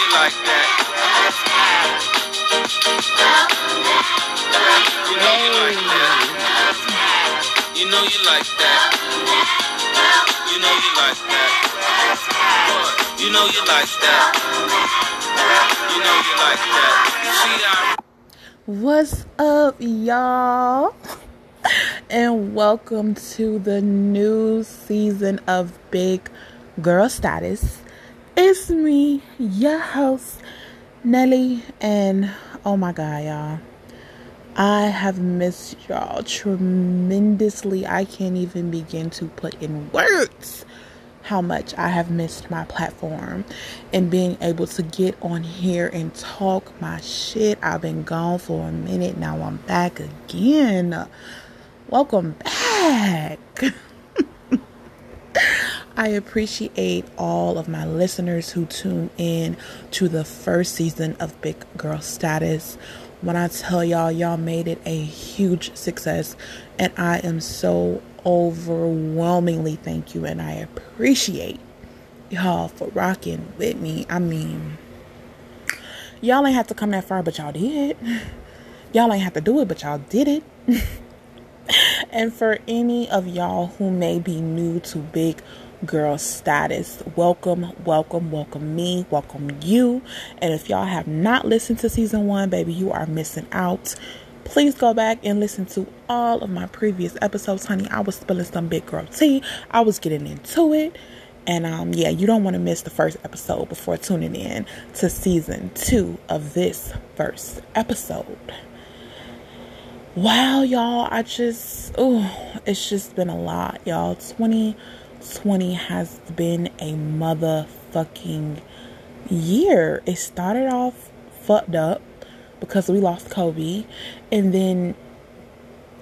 you like that. You know you like that. You know you like that. You know you like that. You know you like that. You know you like that. What's up, y'all? And welcome to the new season of Big Girl Status. It's me, your host, Nelly, and oh my god, y'all. I have missed y'all tremendously. I can't even begin to put in words how much I have missed my platform and being able to get on here and talk my shit. I've been gone for a minute. Now I'm back again. Welcome back. I appreciate all of my listeners who tune in to the first season of Big Girl Status. When I tell y'all, y'all made it a huge success, and I am so overwhelmingly thank you, and I appreciate y'all for rocking with me. I mean, y'all ain't have to come that far, but y'all did. Y'all ain't have to do it, but y'all did it. and for any of y'all who may be new to Big Girl Status, welcome, welcome, welcome me, welcome you. And if y'all have not listened to season one, baby, you are missing out. Please go back and listen to all of my previous episodes, honey. I was spilling some big girl tea. I was getting into it. And um, yeah, you don't want to miss the first episode before tuning in to season two of this first episode. Wow, y'all, I just, oh, it's just been a lot, y'all. 2020 has been a motherfucking year. It started off fucked up because we lost Kobe, and then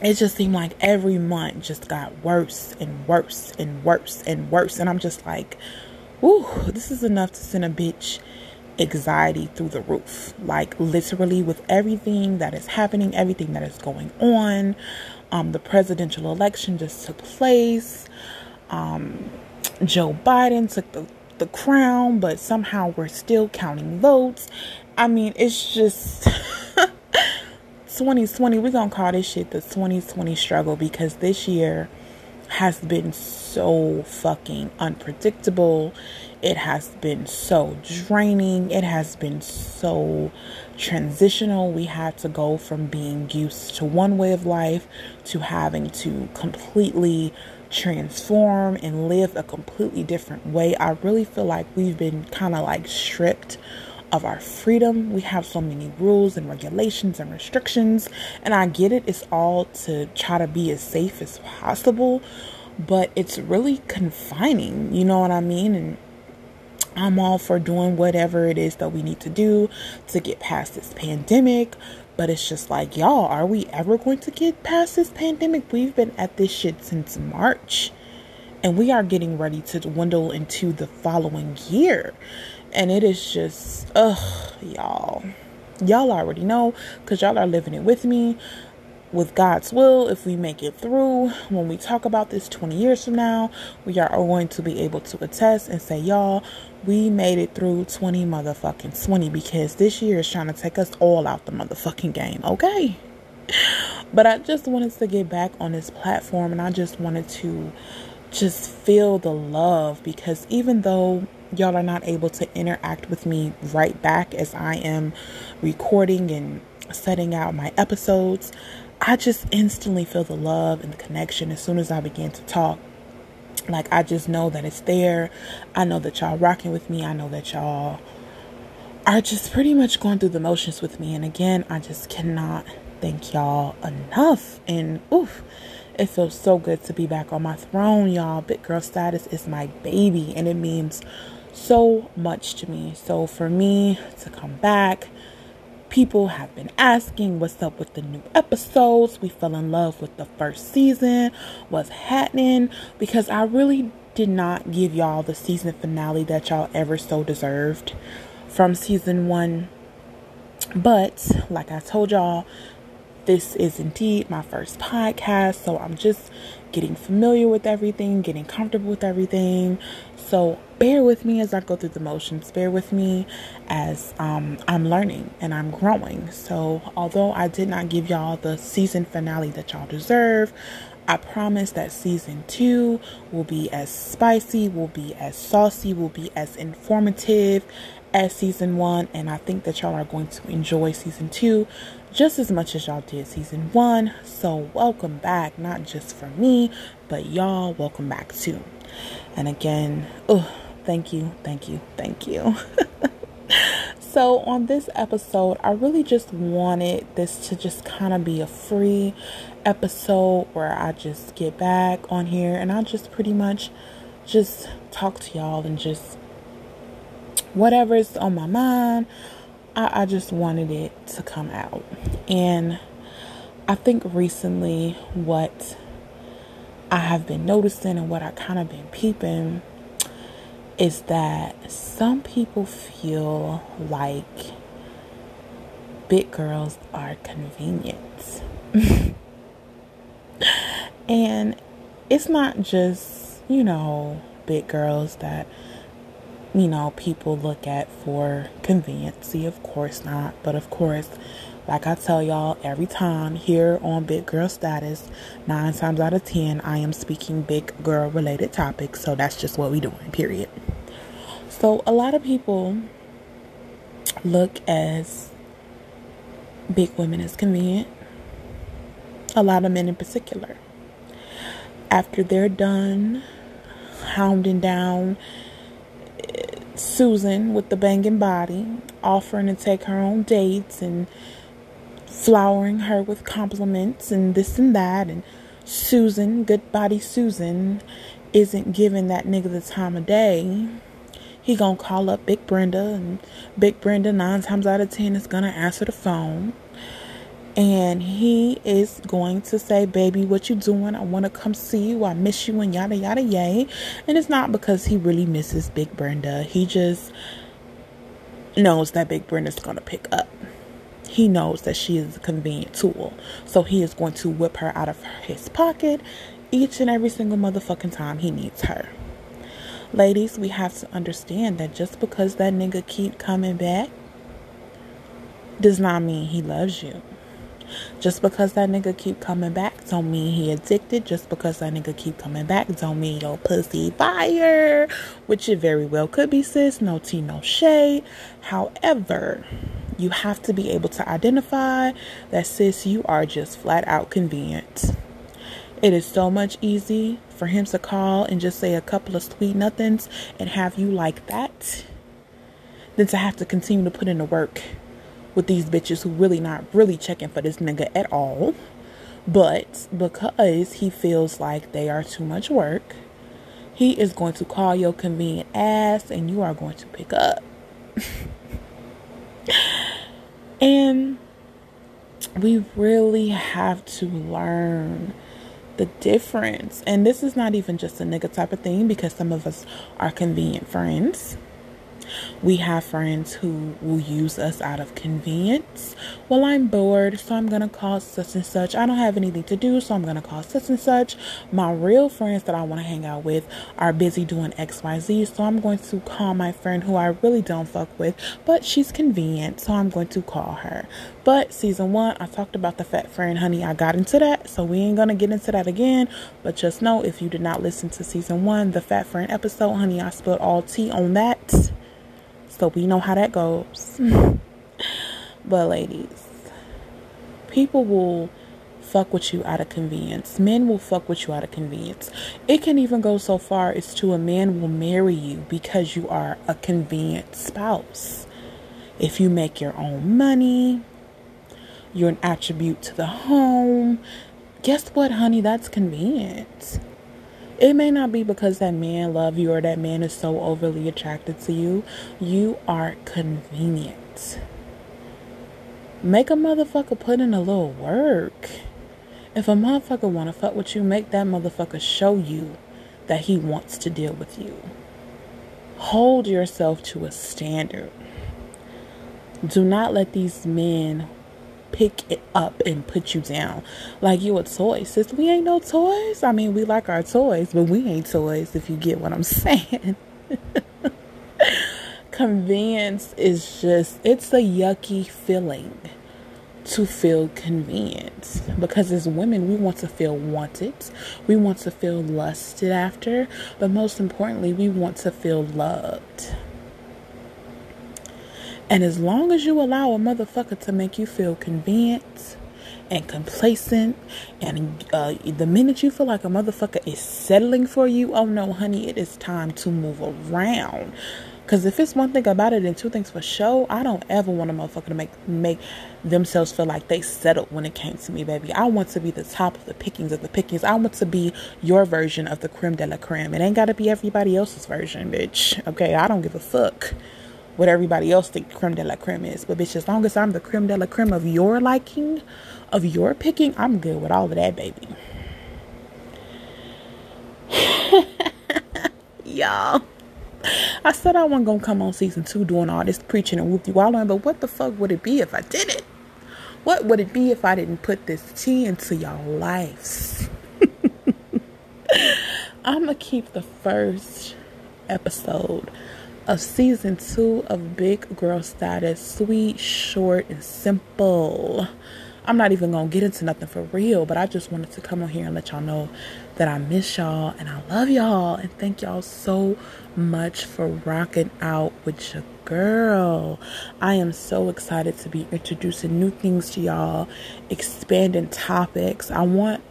it just seemed like every month just got worse and worse and worse and worse. And I'm just like, ooh, this is enough to send a bitch anxiety through the roof. Like literally with everything that is happening, everything that is going on. Um, the presidential election just took place. Um, Joe Biden took the, the crown, but somehow we're still counting votes. I mean, it's just 2020. We're gonna call this shit the 2020 struggle because this year has been so fucking unpredictable. It has been so draining. It has been so transitional. We had to go from being used to one way of life to having to completely transform and live a completely different way. I really feel like we've been kind of like stripped of our freedom. We have so many rules and regulations and restrictions, and I get it. It's all to try to be as safe as possible, but it's really confining. You know what I mean? And I'm all for doing whatever it is that we need to do to get past this pandemic. But it's just like, y'all, are we ever going to get past this pandemic? We've been at this shit since March. And we are getting ready to dwindle into the following year. And it is just, ugh, y'all. Y'all already know because y'all are living it with me. With God's will, if we make it through, when we talk about this 20 years from now, we are going to be able to attest and say, y'all, we made it through 20 motherfucking 20 because this year is trying to take us all out the motherfucking game, okay? But I just wanted to get back on this platform and I just wanted to just feel the love because even though y'all are not able to interact with me right back as I am recording and setting out my episodes, I just instantly feel the love and the connection as soon as I begin to talk. Like, I just know that it's there. I know that y'all rocking with me. I know that y'all are just pretty much going through the motions with me. And again, I just cannot thank y'all enough. And oof, it feels so good to be back on my throne, y'all. Big girl status is my baby, and it means so much to me. So for me to come back, people have been asking what's up with the new episodes. We fell in love with the first season, what's happening, because I really did not give y'all the season finale that y'all ever so deserved from season one. But like I told y'all, this is indeed my first podcast, so I'm just getting familiar with everything, getting comfortable with everything. So bear with me as I go through the motions. Bear with me as um, I'm learning and I'm growing. So although I did not give y'all the season finale that y'all deserve, I promise that season two will be as spicy, will be as saucy, will be as informative as season one. And I think that y'all are going to enjoy season two just as much as y'all did season one. So, welcome back, not just for me, but y'all, welcome back too. And again, oh, thank you, thank you, thank you. so, on this episode, I really just wanted this to just kind of be a free episode where I just get back on here and I just pretty much just talk to y'all and just whatever's on my mind. I, I just wanted it to come out. And I think recently what I have been noticing and what I kind of been peeping is that some people feel like big girls are convenient. and it's not just, you know, big girls that, you know, people look at for conveniency. Of course not. But of course, like I tell y'all every time here on Big Girl Status, nine times out of ten, I am speaking big girl related topics. So that's just what we doing, period. So a lot of people look as big women as convenient a lot of men in particular. After they're done hounding down Susan with the banging body, offering to take her on dates and flowering her with compliments and this and that, and Susan, good body Susan, isn't giving that nigga the time of day. He gonna call up Big Brenda, and Big Brenda nine times out of ten is gonna answer the phone and he is going to say, "Baby, what you doing? I want to come see you. I miss you." And yada yada yay. And it's not because he really misses Big Brenda. He just knows that Big Brenda's to pick up. He knows that she is a convenient tool, so he is going to whip her out of his pocket each and every single motherfucking time he needs her. Ladies, we have to understand that just because that nigga keep coming back does not mean he loves you. Just because that nigga keep coming back don't mean he addicted. Just because that nigga keep coming back don't mean your pussy fire. Which it very well could be, sis. No tea, no shade. However, you have to be able to identify that, sis, you are just flat out convenient. It is so much easy for him to call and just say a couple of sweet nothings and have you like that than to have to continue to put in the work with these bitches who really not really checking for this nigga at all. But because he feels like they are too much work, he is going to call your convenient ass and you are going to pick up. and we really have to learn the difference. And this is not even just a nigga type of thing because some of us are convenient friends. We have friends who will use us out of convenience. Well, I'm bored, so I'm going to call such and such. I don't have anything to do, so I'm going to call such and such. My real friends that I want to hang out with are busy doing XYZ, so I'm going to call my friend who I really don't fuck with, but she's convenient, so I'm going to call her. But season one, I talked about the fat friend, honey. I got into that, so we ain't gonna get into that again. But just know if you did not listen to season one, the fat friend episode, honey, I spilled all tea on that. So we know how that goes. but ladies, people will fuck with you out of convenience. Men will fuck with you out of convenience. It can even go so far as to a man will marry you because you are a convenient spouse. If you make your own money, you're an attribute to the home. Guess what, honey? That's convenient. It may not be because that man love you or that man is so overly attracted to you. You are convenient. Make a motherfucker put in a little work. If a motherfucker wanna fuck with you, make that motherfucker show you that he wants to deal with you. Hold yourself to a standard. Do not let these men pick it up and put you down like you a toy. Sis, we ain't no toys. I mean, we like our toys, but we ain't toys if you get what I'm saying. Convenience is just, it's a yucky feeling to feel convenient because as women we want to feel wanted we want to feel lusted after but most importantly we want to feel loved and as long as you allow a motherfucker to make you feel convenient and complacent, and uh, the minute you feel like a motherfucker is settling for you, oh no, honey, it is time to move around. Cause if it's one thing about it and two things for show, I don't ever want a motherfucker to make make themselves feel like they settled when it came to me, baby. I want to be the top of the pickings of the pickings. I want to be your version of the creme de la creme. It ain't gotta be everybody else's version, bitch. Okay, I don't give a fuck what everybody else think creme de la creme is. But bitch, as long as I'm the creme de la creme of your liking, of your picking, I'm good with all of that, baby. Y'all. I said I wasn't gonna come on season two doing all this preaching and whoop you all on, but what the fuck would it be if I did it? What would it be if I didn't put this tea into y'all lives? I'm gonna keep the first episode of season two of Big Girl Status sweet, short, and simple. I'm not even gonna get into nothing for real, but I just wanted to come on here and let y'all know that I miss y'all and I love y'all and thank y'all so much for rocking out with your girl. I am so excited to be introducing new things to y'all, expanding topics. I want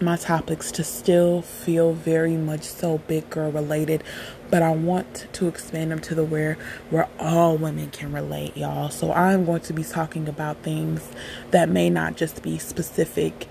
my topics to still feel very much so big girl related but I want to expand them to the where where all women can relate, y'all. So I'm going to be talking about things that may not just be specific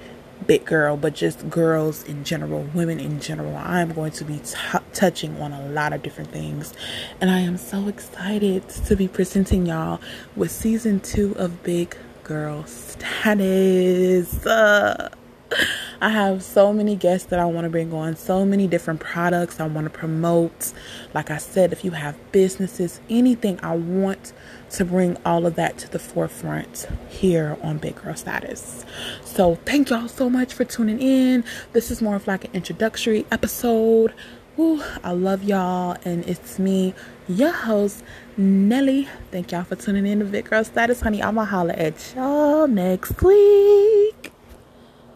big girl, but just girls in general, women in general. I'm going to be t- touching on a lot of different things, and I am so excited to be presenting y'all with season two of Big Girl Status. Uh, I have so many guests that I want to bring on, so many different products I want to promote. Like I said, if you have businesses, anything, I want to bring all of that to the forefront here on Big Girl Status. So, thank y'all so much for tuning in. This is more of like an introductory episode. Ooh, I love y'all, and it's me, your host, Nelly. Thank y'all for tuning in to Big Girl Status, honey. I'ma holla at y'all next week.